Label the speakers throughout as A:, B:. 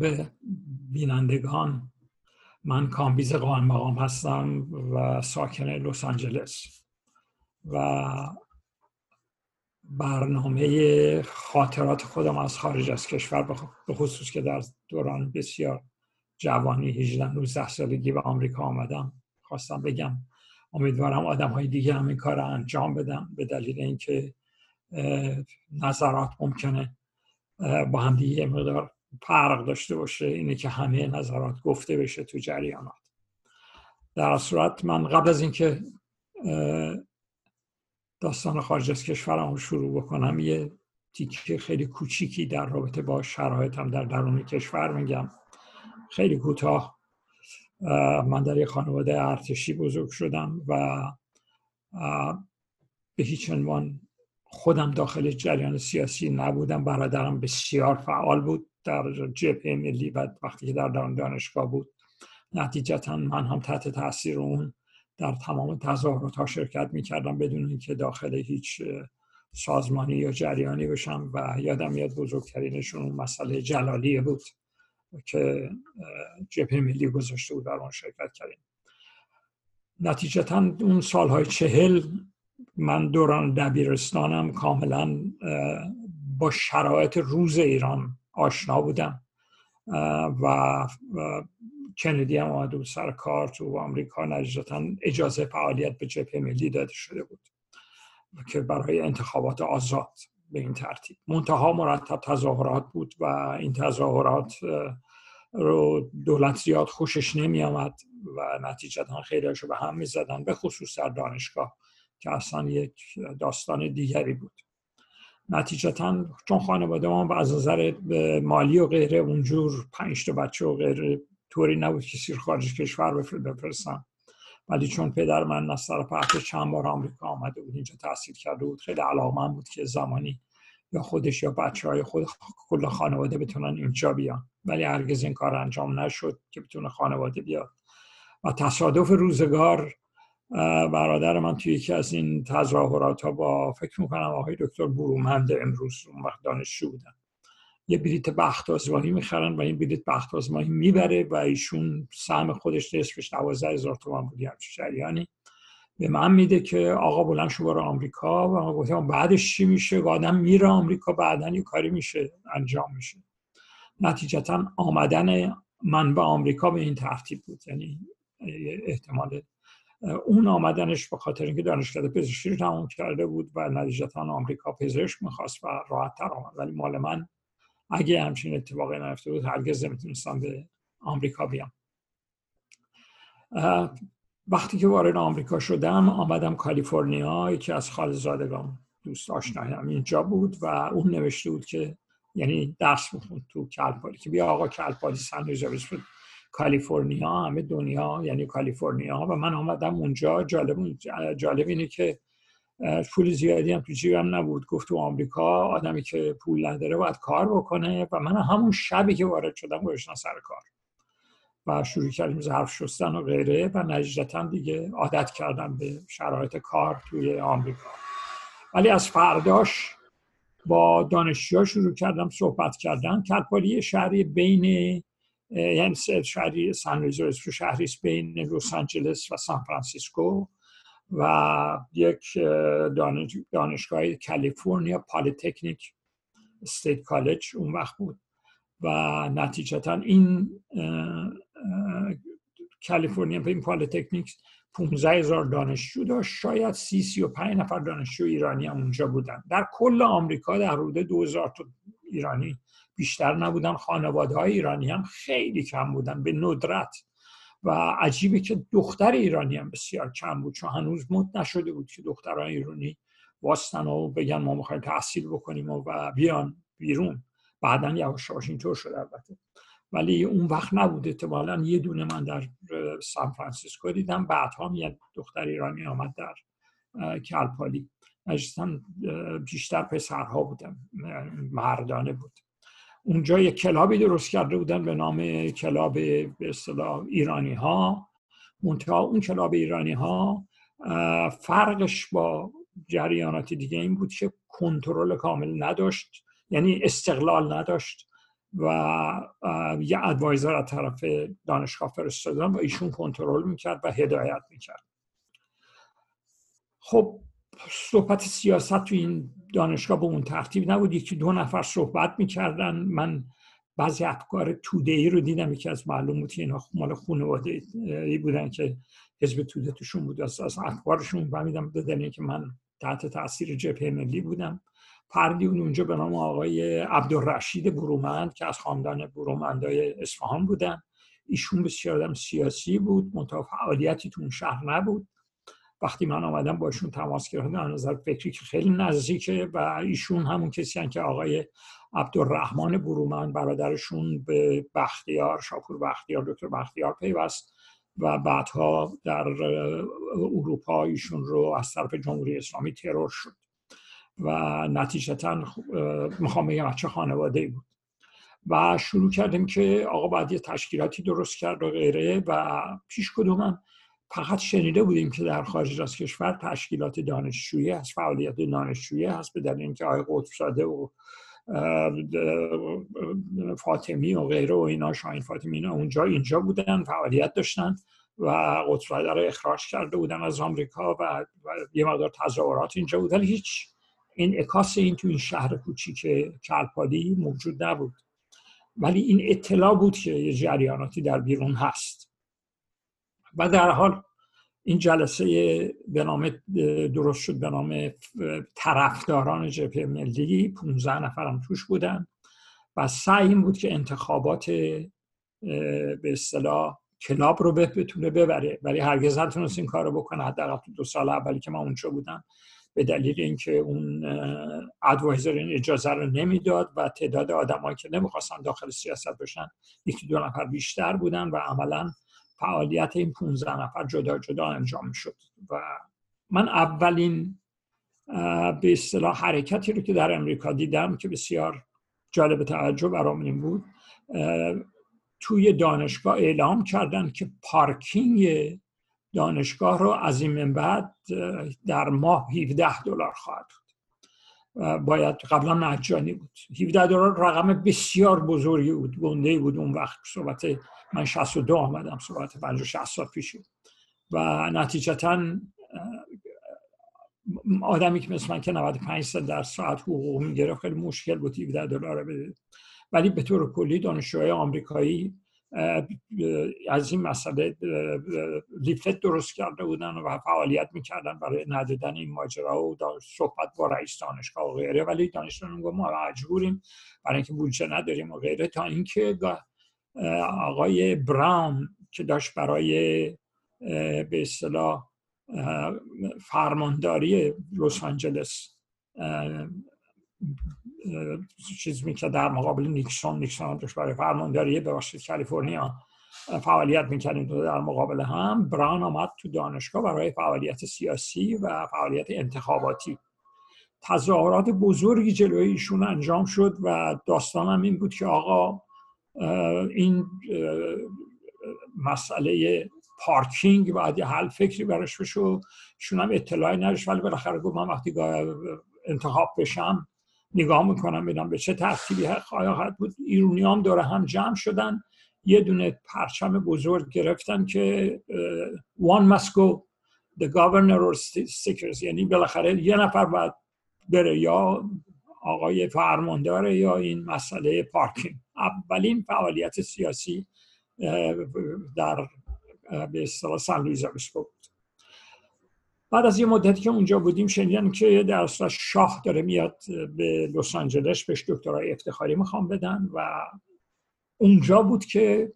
A: به بینندگان. من کامبیز قائم مقام هستم و ساکن لس آنجلس و برنامه خاطرات خودم از خارج از کشور به خصوص که در دوران بسیار جوانی 18 19 سالگی به آمریکا آمدم. خواستم بگم امیدوارم آدم های دیگه هم این کار رو انجام بدم به دلیل اینکه نظرات ممکنه با هم دیگه مقدار فرق داشته باشه اینه که همه نظرات گفته بشه تو جریانات. در صورت من قبل از اینکه داستان خارج از کشورم رو شروع بکنم یه تیکه خیلی کوچیکی در رابطه با شرایطم در درون کشور میگم. خیلی کوتاه. من در یه خانواده ارتشی بزرگ شدم و به هیچ عنوان خودم داخل جریان سیاسی نبودم. برادرم بسیار فعال بود. در جبهه ملی و وقتی که در دانشگاه بود نتیجتا من هم تحت تاثیر اون در تمام تظاهرات ها شرکت می کردم بدون اینکه داخل هیچ سازمانی یا جریانی بشم و یادم میاد بزرگترینشون اون مسئله جلالیه بود که جبهه ملی گذاشته بود در اون شرکت کردیم. نتیجتا اون سالهای چهل من دوران دبیرستانم کاملا با شرایط روز ایران آشنا بودم. و کندی هم آمده بود سر کار تو آمریکا نجدتا اجازه فعالیت به جبهه ملی داده شده بود که برای انتخابات آزاد به این ترتیب. منتها مرتب تظاهرات بود و این تظاهرات رو دولت زیاد خوشش نمی آمد و نتیجتا خیلیشو به هم می زدن به خصوص در دانشگاه که اصلا یک داستان دیگری بود. نتیجتا چون خانواده ما از نظر مالی و غیره اونجور پنج تا بچه و غیره طوری نبود که سیر خارج کشور بفرستن. ولی چون پدر من از طرف چند بار آمریکا آمده بود اینجا تحصیل کرده بود خیلی علاقه بود که زمانی یا خودش یا بچه های خود کل خانواده بتونن اینجا بیان. ولی هرگز این کار انجام نشد که بتونه خانواده بیاد. و تصادف روزگار برادر من توی یکی از این تظاهرات ها با فکر می‌کنم آقای دکتر برومند امروز اون وقت دانشجو بودن. یه بلیت بخت آزمایی می‌خرن و این بلیت بخت آزمایی می‌بره و ایشون سهم خودش نصفش دوازده هزار تومان بود یعنی به من میده که آقا بلند شو برو آمریکا و ما گفتم بعدش چی میشه؟ آدم میره آمریکا بعدا یه کاری میشه انجام میشه. نتیجتا آمدن من به آمریکا به این ترتیب بود یعنی احتمال اون آمدنش به خاطر اینکه دانشکده پزشکی رو تمام کرده بود و نتیجتا آمریکا پزشک می‌خواست و راحت تر آمد. ولی مال من اگه همچین اتفاقی نیفته بود هرگز نمی‌تونستم به آمریکا بیام. وقتی که وارد آمریکا شدم آمدم کالیفرنیا یکی از خالزادگان دوست آشنایم اینجا بود و اون نوشته بود که یعنی درس بخون تو کلپالی که بیا آقا کلپالی سن بود کالیفرنیا همه دنیا یعنی کالیفرنیا و من آمدم اونجا. جالب, جالب اینه که پول زیادی هم تو جیبم نبود. گفت تو آمریکا آدمی که پول نداره باید کار بکنه. و من همون شبی که وارد شدم گذاشتم سر کار. و شروع کردیم ظرف شستن و غیره. و نتیجتا دیگه عادت کردم به شرایط کار توی آمریکا. ولی از فرداش با دانشجوها شروع کردم صحبت کردن. Cal Poly شهری بین یعنی شهری سان شهری بین لس آنجلس و سان فرانسیسکو و یک دانشگاه California Polytechnic State College اون وقت بود و نتیجتا این کالیفرنیا این پالیتکنیک 15 هزار دانشجو داشت. شاید سی سی و پنج نفر دانشجو ایرانی هم اونجا بودن. در کل آمریکا در حدود 2000 تا ایرانی بیشتر نبودن. خانواده های ایرانی هم خیلی کم بودن به ندرت. و عجیبه که دختر ایرانی هم بسیار کم بود چون هنوز مد نشده بود که دختران ایرانی واستن و بگن ما می‌خوایم تحصیل بکنیم و بیان بیرون. بعدا یواش اینطور شد البته. ولی اون وقت نبود. احتمالا یه دونه من در سان فرانسیسکو دیدم. بعدها یه دختر ایرانی آمد در Cal Poly. بیشتر پسرها بودن مردانه بود. اونجا یک کلابی درست کرده بودن به نام کلاب به اصطلاح ایرانی ها منتها اون کلاب ایرانی ها فرقش با جریانات دیگه این بود که کنترل کامل نداشت. یعنی استقلال نداشت. و یه ادوایزر از طرف دانشگاه فرستادن و ایشون کنترل می‌کرد و هدایت می‌کرد. خب صحبت سیاست تو این دانشگاه به اون ترتیب نبود. یکی دو نفر صحبت می‌کردن. من بعضی افکار توده ای رو دیدم. یکی از معلوم بود که اینا مال خانواده ای بودن که حزب توده توشون بود. از, از افکارشون فهمیدم. بدن که من تحت تاثیر جبهه ملی بودم. فردی اونجا به نام آقای عبدالرشید برومند که از خاندان برومندای اصفهان بودن. ایشون بسیار آدم سیاسی بود منتها فعالیتی تو اون شهر نبود. وقتی من آمدم باشون تماس گرفتم از نظر فکری که خیلی نزدیکه و ایشون همون کسی که آقای عبدالرحمن برومند برادرشون به بختیار شاپور بختیار دکتر بختیار پیوست و بعدها در اروپا ایشون رو از طرف جمهوری اسلامی ترور شد. و نتیجتا می‌خوام بگم چه خانواده بود. و شروع کردیم که آقا باید یه تشکیلاتی درست کرد و غیره و پیش کدوم فقط شنیده بودیم که در خارج از کشور تشکیلات دانشجویی هست فعالیت دانشجویی هست به دلیل اینکه آقای قطب و فاطمی و غیره و اینا شاین فاطمی اینا اونجا اینجا بودن فعالیت داشتن و قطب رو اخراج کرده بودن از آمریکا و, یه مقدار تظاهرات اینجا بود ولی هیچ این اکاس این تو این شهر کوچیک کلپالی موجود نبود. ولی این اطلاع بود که یه جریاناتی در بیرون هست. و در حال این جلسه به نام درست شد به نام طرفداران جبهه ملی 15 نفرم توش بودن و سعی این بود که انتخابات به اصطلاح کلاب رو بتونه ببره. ولی هرگز نتونست این کار رو بکنه. حداقل تو دو سال اولی که من اونجا بودم به دلیل اینکه اون ادوایزر این اجازه رو نمی‌داد و تعداد آدمایی که نمی‌خواستن داخل سیاست باشن یکی دو نفر بیشتر بودن و عملا فعالیت این 15 نفر جدا جدا انجام شد و من اولین به اصطلاح حرکتی رو که در امریکا دیدم که بسیار جالب توجه برام این بود توی دانشگاه اعلام کردن که پارکینگ دانشگاه رو از این من بعد در ماه 17 دلار خواهد بود. باید قبلا مجانی بود. 17 دلار رقم بسیار بزرگی بود گنده بود اون وقت. صحبت من 62 آمدم صحبت 50 60 سال پیش و نتیجتا آدمی که مثل من که 95 سال در ساعت حقوق می‌گرفت خیلی مشکل بود 17 دلار بده ولی به طور کلی دانشجوهای آمریکایی از این مسئله لیفلت درست کرده بودن و فعالیت می‌کردن برای ندادن این ماجرا و صحبت با رئیس دانشگاه و غیره. ولی دانشجویان گفت ما مجبوریم برای اینکه بودجه نداریم و غیره. تا اینکه آقای براون که داشت برای به اصطلاح فرمانداری لس آنجلس چیز می‌کرد در مقابل نیکسون نیکسون برای فرمانداری ببخشید کالیفرنیا فعالیت می‌کردیم در مقابل هم. بران آمد تو دانشگاه برای فعالیت سیاسی و فعالیت انتخاباتی. تظاهرات بزرگی جلوی ایشون انجام شد و داستانم این بود که آقا این مسئله پارکینگ باید یه حل فکری براش بشه ایشون هم اطلاعی نداشت ولی بالاخره گفت من وقتی انتخاب بشم نگاه می‌کنم ببینم به چه ترتیبی خواهد بود. ایرونی هم داره هم جمع شدن. یه دونه پرچم بزرگ گرفتن که one must go. The governor or stickers یعنی بالاخره یه نفر باید بره یا آقای فرماندار یا این مسئله پارکینگ. اولین فعالیت سیاسی در به اصطلاح سن بود. بعد از یه مدتی که اونجا بودیم شنیدن که در اصلا شاه داره میاد به لس آنجلس بهش دکترای افتخاری می‌خوام بدن و اونجا بود که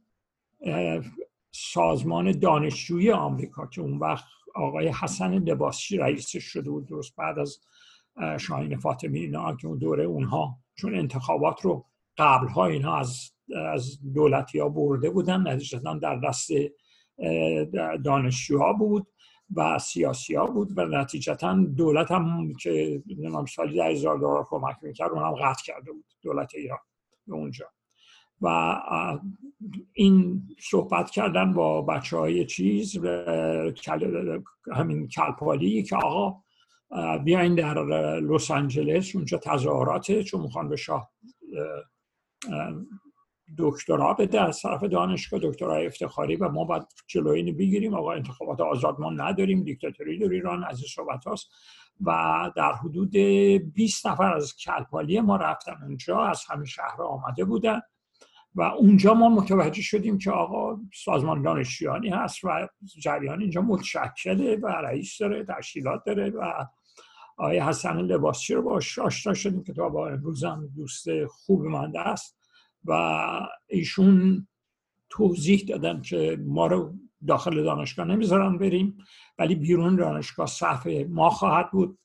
A: سازمان دانشجویی آمریکا که اون وقت آقای حسن لباسچی رئیسش شده بود درست بعد از شاهین فاطمی اینا که اون دوره اونها چون انتخابات رو قبلها اینها از از دولتی ها برده بودن نتیجتا در دست دانشجوها بود. و سیاسی ها بود و نتیجتا دولت هم که نمیم سالی ده هزار دلار کمک می‌کرد اون هم قطع کرده بود دولت ایران به اونجا. و این صحبت کردن با بچه های چیز همین کلپالی که آقا بیاین در لس آنجلس اونجا تظاهراته چون می‌خوان به شاه دکترا بده از طرف دانشگاه دکترای افتخاری و ما باید جلوی اینو بگیریم. آقا انتخابات آزاد ما نداریم دیکتاتوری در ایران از این صحبت هاست. و در حدود 20 نفر از کلپالی ما رفتن اونجا از همه شهر آمده بودن. و اونجا ما متوجه شدیم که آقا سازمان دانشجویانی هست و جریان اینجا متشکله و رئیس داره تشکیلات داره و آیه حسن لباسچی رو باش آشنا شدیم که تا با امروز هم دوست خوب من است. و ایشون توضیح دادن که ما رو داخل دانشگاه نمی‌ذارن بریم ولی بیرون دانشگاه صف ما خواهد بود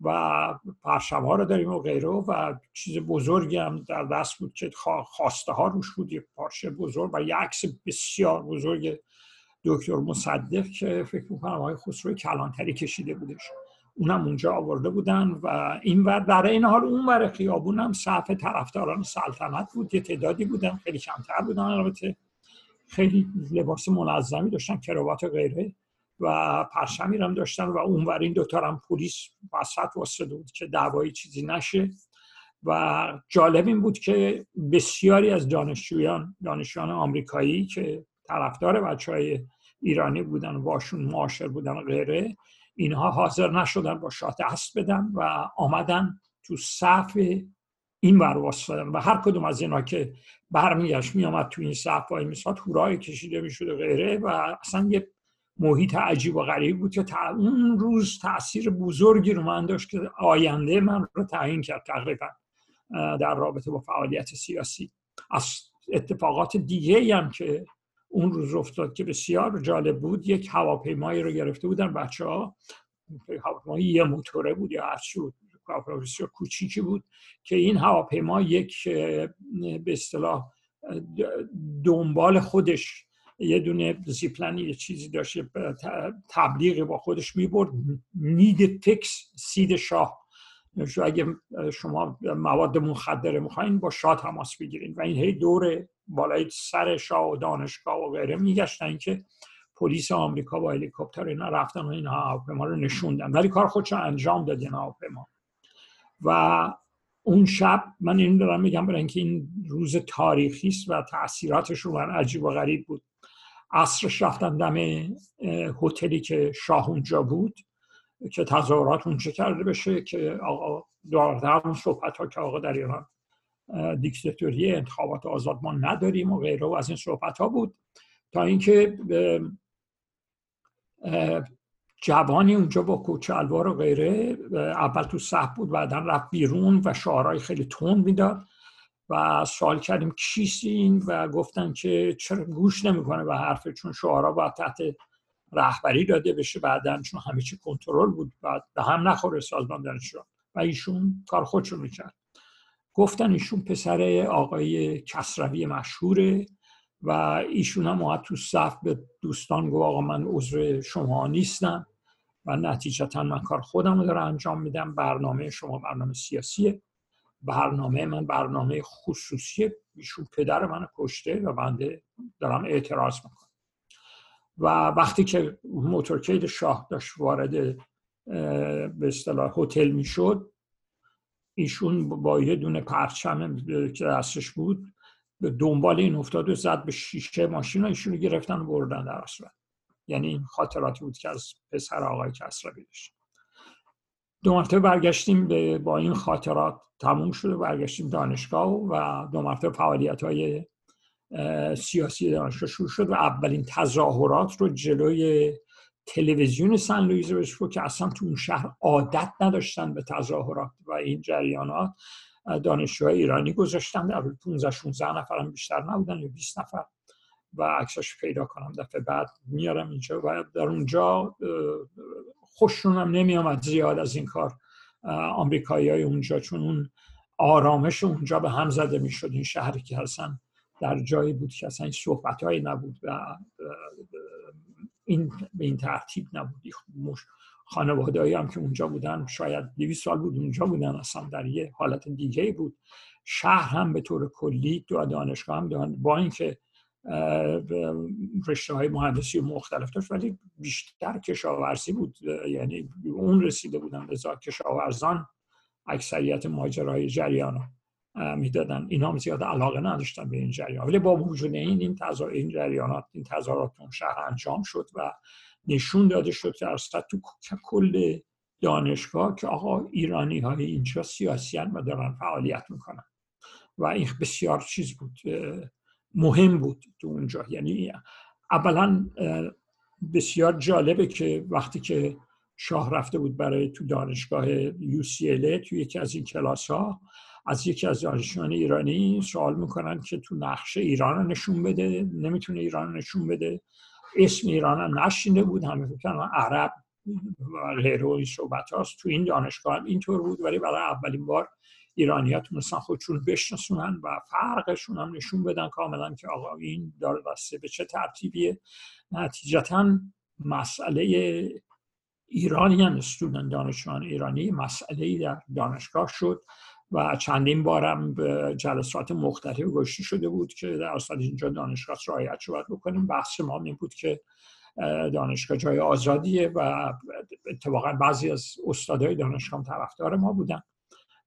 A: و پرشم ها رو داریم و غیره و چیز بزرگی هم در دست بود که خواسته ها روش بود یک پارچه بزرگ و یک عکس بسیار بزرگ دکتر مصدق که فکر می‌کنم آقای خسرو کلانتری کشیده بودش. اونم اونجا آورده بودن و این ور در این حال اون ور خیابون هم صف طرفداران سلطنت بود. یه تعدادی بودن خیلی کمتر بودن. البته خیلی لباس منظمی داشتن کراوات و غیره و پرشمی هم داشتن و اونور این دوتا هم پلیس وسط واسطه بود که دعوایی چیزی نشه. و جالب این بود که بسیاری از دانشجویان دانشجویان آمریکایی که طرفدار بچه های ایرانی بودن و باشون معاشر بودن و غیره اینها حاضر نشدن با شاه دست بدن و آمدن تو صف این ور و هر کدوم از اینا که برمیگشت میامد تو این صف وای میساد هورای کشیده می‌شد و غیره و اصلا یه محیط عجیب و غریب بود که اون روز تاثیر بزرگی رو من داشت که آینده من رو تعیین کرد تقریبا در رابطه با فعالیت سیاسی. از اتفاقات دیگه هم که اون روز افتاد که بسیار جالب بود یک هواپیمایی رو گرفته بودن بچه ها هواپیمایی یه موتوره بود یا هر بود. بسیار کوچیکی بود که این هواپیما یک به اصطلاح دنبال خودش یه دونه زیپلنی یه چیزی داشت تبلیغ با خودش می‌برد. نید تکس سید شاه. اگه شما مواد مخدره می‌خواین با شاه تماس بگیرین. و این هی دور بالای سر شاه و دانشگاه و غیره میگشتن که پلیس آمریکا با هلیکوپتر اینا رفتن و این هواپیما رو نشوندن. ولی کار خودش انجام داد این هواپیما. و اون شب من این دارم میگم برای اینکه این روز تاریخی است و تاثیراتش رو من عجیب و غریب بود. عصرش رفتم دم هتلی که شاه اونجا بود که تظاهرات اونجا کرده بشه که آقا در اون صحبت ها که آقا در ایران دیکتاتوری انتخابات آزاد ما نداریم و غیره و از این صحبت ها بود. تا اینکه جوانی اونجا با کوچه الوار و غیره اول تو صف بود بعدا رفت بیرون و شعارهای خیلی تون می‌داد و سوال کردیم کیست این و گفتن که چرا گوش نمی‌کنه به حرف چون شعارا باید تحت رهبری داده بشه بعدا چون همه چی کنترل بود بعد به هم نخوره سازمان دانشجو. و ایشون کار خودشو می‌کرد. گفتن ایشون پسر آقای کسروی مشهوره و ایشون هم تو صف به دوستان گفت آقا من عضو شما نیستم و نتیجتا من کار خودم رو دارم انجام میدم. برنامه شما برنامه سیاسیه. برنامه من برنامه خصوصی ایشون پدر من کشته و بنده دارم اعتراض می‌کنم. و وقتی که موتورکید شاه داشت وارد به اصطلاح هتل می‌شد ایشون با یه دونه پرچم که دستش بود به دنبال این افتاد و زد به شیشه ماشین و ایشون گرفتن و بردن در اصلا یعنی این خاطراتی بود که از پسر آقای کسروی داشت. دو مرتبه برگشتیم با این خاطرات تموم شده برگشتیم دانشگاه و دو مرتبه فعالیت های سیاسی دانشگاه شروع شد و اولین تظاهرات رو جلوی تلویزیون سن لویز بهش که اصلا تو اون شهر عادت نداشتن به تظاهرات و این جریانات دانشجوهای ایرانی گذاشتن. در 15 16 نفر هم بیشتر نبودن یا 20 نفر و عکساش پیدا کنم دفعه بعد میارم اینجا و در اونجا خوششون نمی آمد زیاد از این کار. آمریکایی های اونجا چون اون آرامش اونجا به هم زده می‌شد این شهری که هستن در جایی بود که اصلا صحبت هایی نبود و این به این ترتیب نبود خانواده هم که اونجا بودن شاید 200 سال بود اونجا بودن اصلا در یه حالت دیگه بود. شهر هم به طور کلی دو دانشگاه هم با اینکه رشته های مهندسی مختلف داشت ولی بیشتر کشاورزی بود. یعنی اون رسیده بودن لذا کشاورزان اکثریت ماجرای جریان. می‌دادن. اینا هم زیاد علاقه نداشتن به این جریان. ولی با وجود این این تظاهر این جریانات این تظاهرات شهر انجام شد و نشون داده شد که اصلا تو کل دانشگاه که آقا ایرانی های اینجا سیاسیان و دارن فعالیت می‌کنن. و این بسیار چیز بود مهم بود تو اونجا. یعنی اولا بسیار جالبه که وقتی که شاه رفته بود برای تو دانشگاه UCLA توی یکی از این کلاس ها از یکی از دانشجویان ایرانی سوال می‌کنن که تو نقشه ایران رو نشون بده نمی‌تونه ایران رو نشون بده. اسم ایران هم نشینده بود همه فکر عرب و غیره صحبت هاست. تو این دانشگاه اینطور بود ولی برای اولین بار ایرانی ها تونستن خودشون بشناسونن و فرقشون هم نشون بدن کاملا که آقا این داره دسته به چه ترتیبیه. نتیجتا مسئله ایرانی هم استودن دانشجویان ایرانی مسئله در دانشگاه شد. و چندین بارم به جلسات مختلف گشتی شده بود که در اصل اینجا دانشگاه رایت شد بکنیم. بحث ما این بود که دانشگاه جای آزادیه و اتفاقا بعضی از استادای دانشگاه طرفدار ما بودن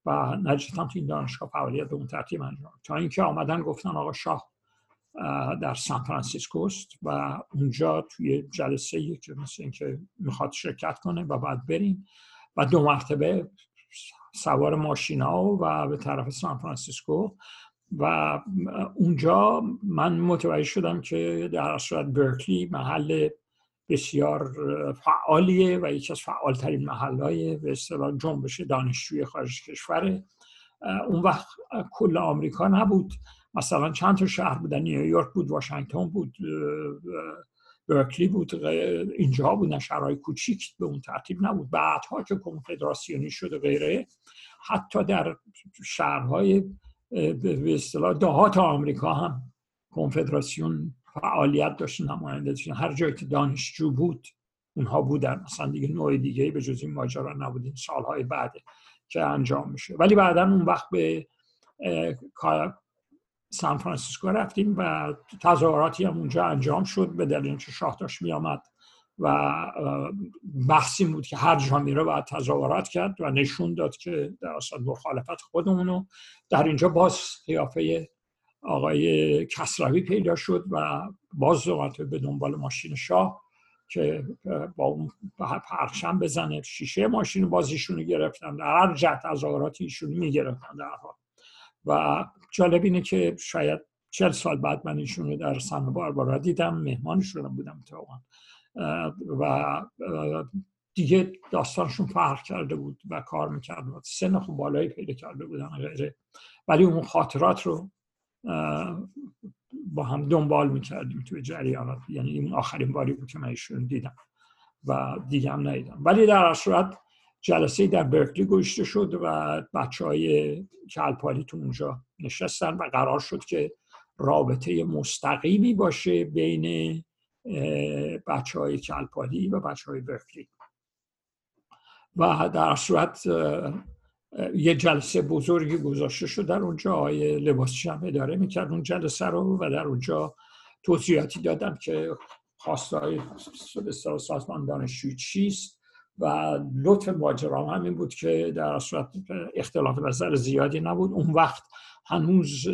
A: و نجتا این دانشگاه فعالیت به اون ترتیب انجام تا اینکه آمدن گفتن آقا شاه در سان فرانسیسکو است و اونجا توی جلسه که مثل اینکه می‌خواد شرکت کنه و بعد بریم و دو مرتبه سوار ماشینا و به طرف سان فرانسیسکو و اونجا من متوجه شدم که در صورت برکلی محل بسیار فعالیه و یکی از فعالترین محلهای به اصطلاح جنبش دانشجوی خارج کشوره. اون وقت کل آمریکا نبود. مثلا چند تا شهر بودن نیویورک بود واشنگتن بود برکلی بود. اینجا بودن شهرهای کوچیک به اون ترتیب نبود. بعدها که کنفدراسیونی شده غیره حتی در شهرهای به اصطلاح دهات آمریکا هم کنفدراسیون فعالیت داشت نماینده داشت. هر جایی که دانشجو بود اونها بودن. مثلا دیگه نوع دیگه به جز این ماجرا نبود. این سالهای بعد که انجام میشه ولی بعدا اون وقت به سان فرانسیسکو رفتیم و تظاهراتی هم اونجا انجام شد به دلیل اینکه شاه داشت میآمد و بحثی بود که هر جا میره باید تظاهرات کرد و نشون داد که در اصل مخالفت خودمونو. در اینجا باز قیافه آقای کسروی پیدا شد و باز دوباره به دنبال ماشین شاه که با اون پرشم بزنه. شیشه ماشین بازیشون گرفتن. در هر جهت تظاهراتی ایشون می‌گرفتن در حال. و جالب اینه که شاید چل سال بعد من ایشون رو در سن باربارا دیدم مهمانشون بودم اتفاقا و دیگه داستانشون فرق کرده بود و کار می‌کرد. و سن خوب بالایی پیدا کرده بودن. غیره ولی اون خاطرات رو با هم دنبال می‌کردیم توی جریانات یعنی این آخرین باری بود که من ایشون دیدم و دیگه هم ندیدم. ولی در صورت جلسه در برکلی گوشته شد و بچه های کلپالی تو اونجا نشستن و قرار شد که رابطه مستقیمی باشه بین بچه های کلپالی و بچه های برکلی. و در صورت یه جلسه بزرگی گذاشته شد. در اونجا آقای لباسچی هم اداره می‌کرد اون جلسه رو و در اونجا توضیحاتی دادم که خواستای سازمان دانشجوی چیست. و لطف ماجرا همین بود که در صورت اختلاف نظر زیادی نبود. اون وقت هنوز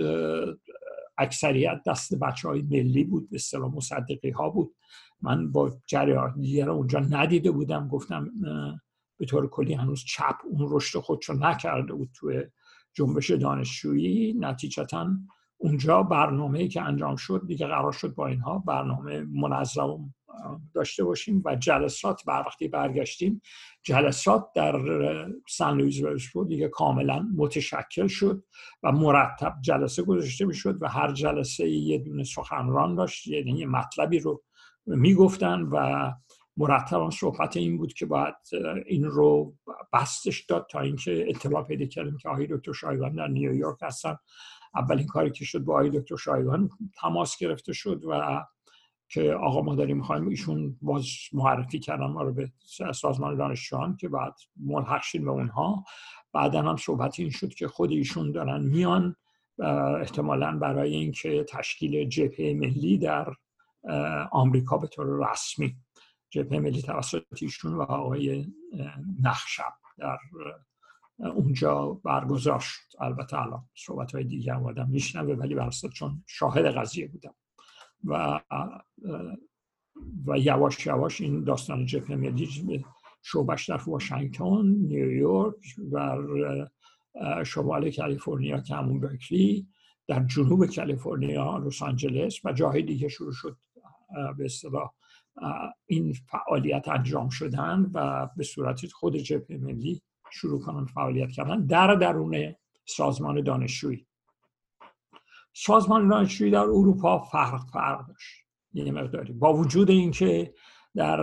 A: اکثریت دست بچه های ملی بود به اصطلاح مصدقی ها بود. من با جریان دیگر اونجا ندیده بودم. گفتم به طور کلی هنوز چپ اون رشد خودشو نکرده بود توی جنبش دانشجویی. نتیجتا اونجا برنامه که انجام شد دیگه قرار شد با اینها برنامه منظم داشته باشیم و جلسات بر وقتی برگشتیم جلسات در سن لویز بود دیگه کاملا متشکل شد و مرتب جلسه گذاشته می‌شد و هر جلسه یه دونه سخنران داشت یعنی یه مطلبی رو می‌گفتن و مرتب صحبت این بود که باید این رو بستش داد تا اینکه اطلاع پیدا کردیم که آقای دکتر شایگان در نیویورک هستن. اولین کاری که شد با آقای دکتر شایگان تماس گرفته شد و که آقا ما داریم می‌خوایم ایشون باز معرفی کردن ما رو به سازمان دانشجویان که بعد ملحق شیم به اونها. بعدا هم صحبت این شد که خود ایشون دارن میان احتمالا برای اینکه تشکیل جبهه ملی در آمریکا به طور رسمی. جبهه ملی توسط ایشون و آقای نخشب در اونجا برگزار شد. البته الان صحبت های دیگه آدم میشنوه ولی برستاد چون شاهد قضیه بودم. و و یواش یواش این داستان جبهه ملی شعبش در واشنگتن نیویورک و شمال کالیفرنیا که همون برکلی در جنوب کالیفرنیا لس آنجلس و جاهای دیگه شروع شد به اصطلاح این فعالیت انجام شدن و به صورت خود جبهه ملی شروع کنن فعالیت کردن در درون سازمان دانشجویی. سازمان دانشجویی در اروپا فرق فرق داشت. یه مقداری. با وجود اینکه در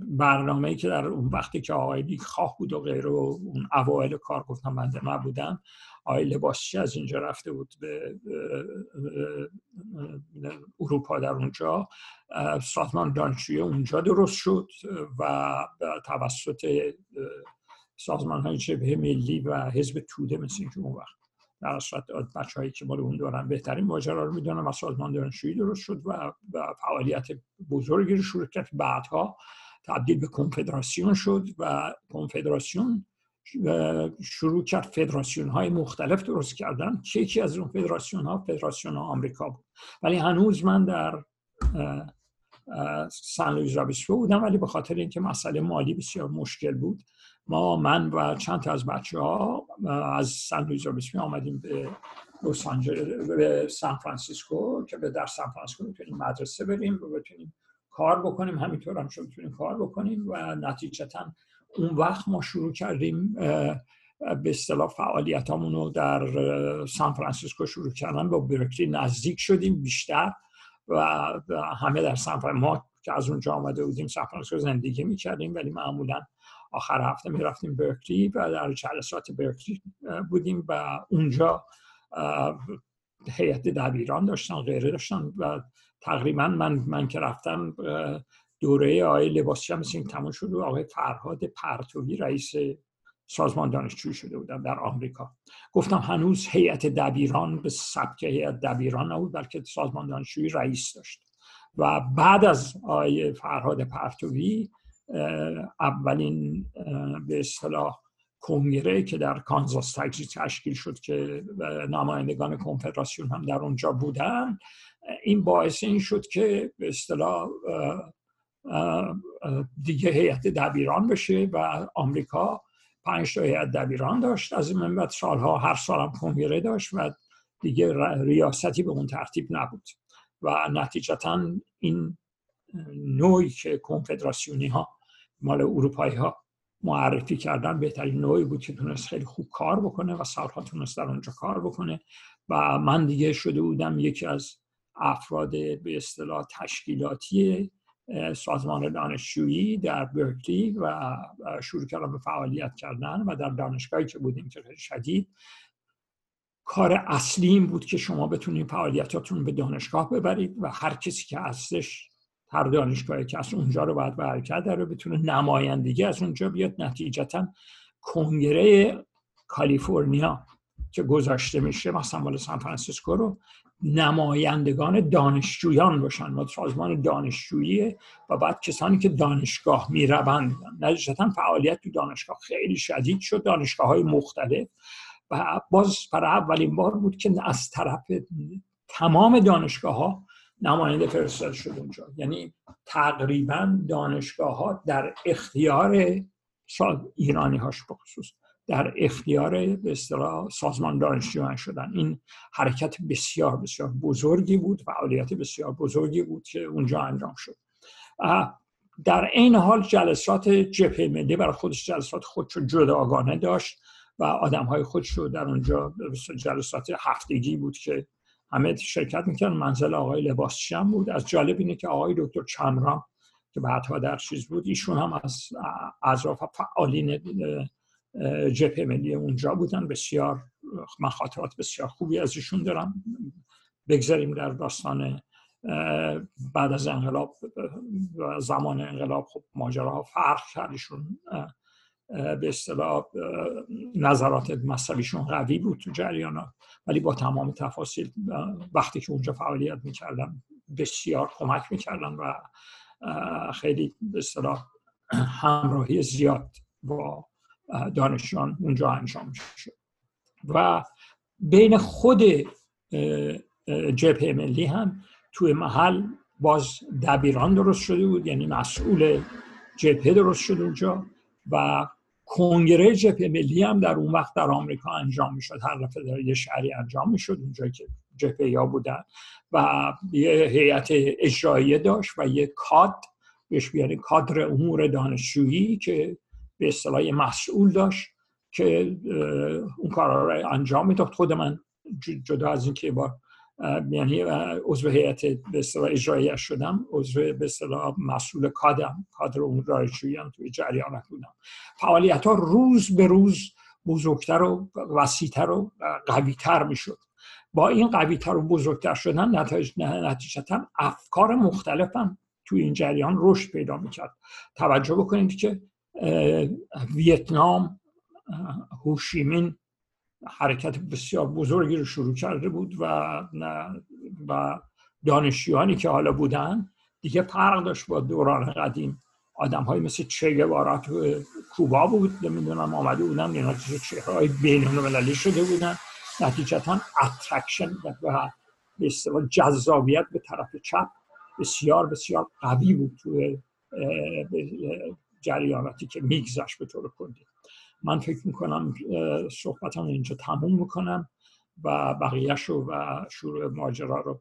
A: برنامه که در اون وقتی که آقای خواه بود و غیره و اون اوایل کار گفتم بنده نبودم آقای لباسچی از اینجا رفته بود به اروپا در اونجا. سازمان دانشجویی اونجا درست شد و توسط سازمان های جبهه ملی و حزب توده مثل اینکه اون وقت در صورت بچه هایی که مال اون دارن بهترین ماجرا رو می‌دونن و سازمان دانشجویی درست شد و, فعالیت بزرگی رو شروع کرد. بعدها تبدیل به کنفدراسیون شد و کنفدراسیون شروع کرد فدراسیون های مختلف درست کردن. که یکی از اون فدراسیون ها فدراسیون ها آمریکا بود. ولی هنوز من در San Luis بودم ولی به خاطر اینکه مسئله مالی بسیار مشکل بود ما من و چند تا از بچه ها از San Luis Obispo آمدیم به لس به سان فرانسیسکو که به در سان فرانسیسکو بتونیم مدرسه بریم و بتونیم کار بکنیم. همینطور هم شد بتونیم کار بکنیم و نتیجتا اون وقت ما شروع کردیم به اصطلاح فعالیت رو در سان فرانسیسکو شروع کردن. با برکلی نزدیک شدیم بیشتر و همه در سان ما که از اونجا آمده بودیم سان فرانسیسکو زندگی می‌کردیم ولی معمولا آخر هفته می‌رفتیم برکلی و در جلسات برکلی بودیم و اونجا هیئت دبیران داشتن غیره داشتن و تقریبا من من که رفتم دوره آقای لباسی هم مثل تموم شد و آقای فرهاد پرتوی رئیس سازمان دانشجویی شده بودم در آمریکا. گفتم هنوز هیئت دبیران به سبک هیئت دبیران نبود بلکه سازمان دانشجویی رئیس داشت. و بعد از آقای فرهاد پرتوی اولین به اصطلاح کنگره که در کانزاس تشکیل شد که نمایندگان کنفدراسیون هم در اونجا بودن این باعث این شد که به اصطلاح دیگه هیئت دبیران بشه و آمریکا پنج تا هیئت دبیران داشت از این بعد سالها هر سالم کنگره داشت و دیگه ریاستی به اون ترتیب نبود و نتیجتا این نوعی که کنفدراسیونی ها مال اروپایی ها معرفی کردن بهترین نوعی بود که تونست خیلی خوب کار بکنه و سالها تونست در اونجا کار بکنه. و من دیگه شده بودم یکی از افراد به اصطلاح تشکیلاتی سازمان دانشجویی در برکلی و شروع کردم به فعالیت کردن و در دانشگاهی که بودیم که شدید. کار اصلی این بود که شما بتونید فعالیتاتون به دانشگاه ببرید و هر کسی که هستش هر دانشگاهی که از اونجا رو باید به حرکت رو بتونه نمایندگی از اونجا بیاد. نتیجتا کنگره کالیفرنیا که گذاشته میشه مثلا مال سان فرانسیسکو رو نمایندگان دانشجویان باشن. ما سازمان دانشجویی و بعد کسانی که دانشگاه می‌روند. نتیجتا فعالیت تو دانشگاه خیلی شدید شد. دانشگاه های مختلف. و باز برای اولین بار بود که از طرف تمام دانشگاه ها نماینده فرستاده شد اونجا. یعنی تقریبا دانشگاه ها در اختیار ایرانی هاش بخصوص در اختیار به سازمان دانشجویان شدن. این حرکت بسیار بسیار بزرگی بود فعالیت بسیار بزرگی بود که اونجا انجام شد. در این حال جلسات جبهه ملی برای خودش جلسات خودش جداگانه داشت و آدم های خودش رو در اونجا جلسات هفتگی بود که همه شرکت می‌کردن منزل آقای لباسچی هم بود. از جالب اینه که آقای دکتر چمران که بعدها در چیز بود ایشون هم از اطراف فعالین جبهه ملی اونجا بودن. بسیار من بسیار خوبی از ایشون دارم. بگذاریم در داستان بعد از انقلاب زمان انقلاب خب ماجراها فرق کردشون به اصطلاح نظرات مذهبیشون قوی بود تو جریانات. ولی با تمام تفاصیل وقتی که اونجا فعالیت می‌کردن بسیار کمک می‌کردن و خیلی به اصطلاح همراهی زیاد با دانشجویان اونجا انجام شد و بین خود جبهه ملی هم توی محل باز دبیران درست شده بود یعنی مسئول جبهه درست شد اونجا و کنگره جبهه ملی هم در اون وقت در آمریکا انجام می‌شد. هر دفعه یه شهری انجام می‌شد اونجا که جبهه ها بودن و یه هیئت اجراییه داشت و یه کاد بهش بیاره کادر امور دانشجویی که به اصطلاح مسئول داشت که اون کارا رو انجام می‌داد. خود من جدا از اینکه با یعنی عضو هیئت به اصطلاح اجرایی شدم. عضو به اصطلاح مسئول کادم کادر اون هم توی جریان بودم فعالیت ها روز به روز بزرگتر و وسیعتر و قویتر می‌شد. با این قویتر و بزرگتر شدن نتیجتا افکار مختلفم توی این جریان رشد پیدا می‌کرد. توجه بکنید که ویتنام هوشیمین حرکت بسیار بزرگی رو شروع کرده بود و و دانشجویانی که حالا بودن دیگه فرق داشت با دوران قدیم. آدم های مثل چه تو کوبا بود نمی‌دونم آمده بودن اینا چهره های بین المللی شده بودن. نتیجتا attraction و جذابیت به طرف چپ بسیار بسیار قوی بود توی جریاناتی که میگذشت به طور کلی. من فکر می‌کنم صحبتم اینجا تموم می‌کنم و بقیهش و شروع ماجرا رو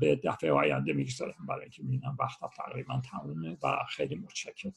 A: به دفعه آینده می‌گذارم برای اینکه می‌بینم وقت تقریبا تمومه و خیلی متشکرم.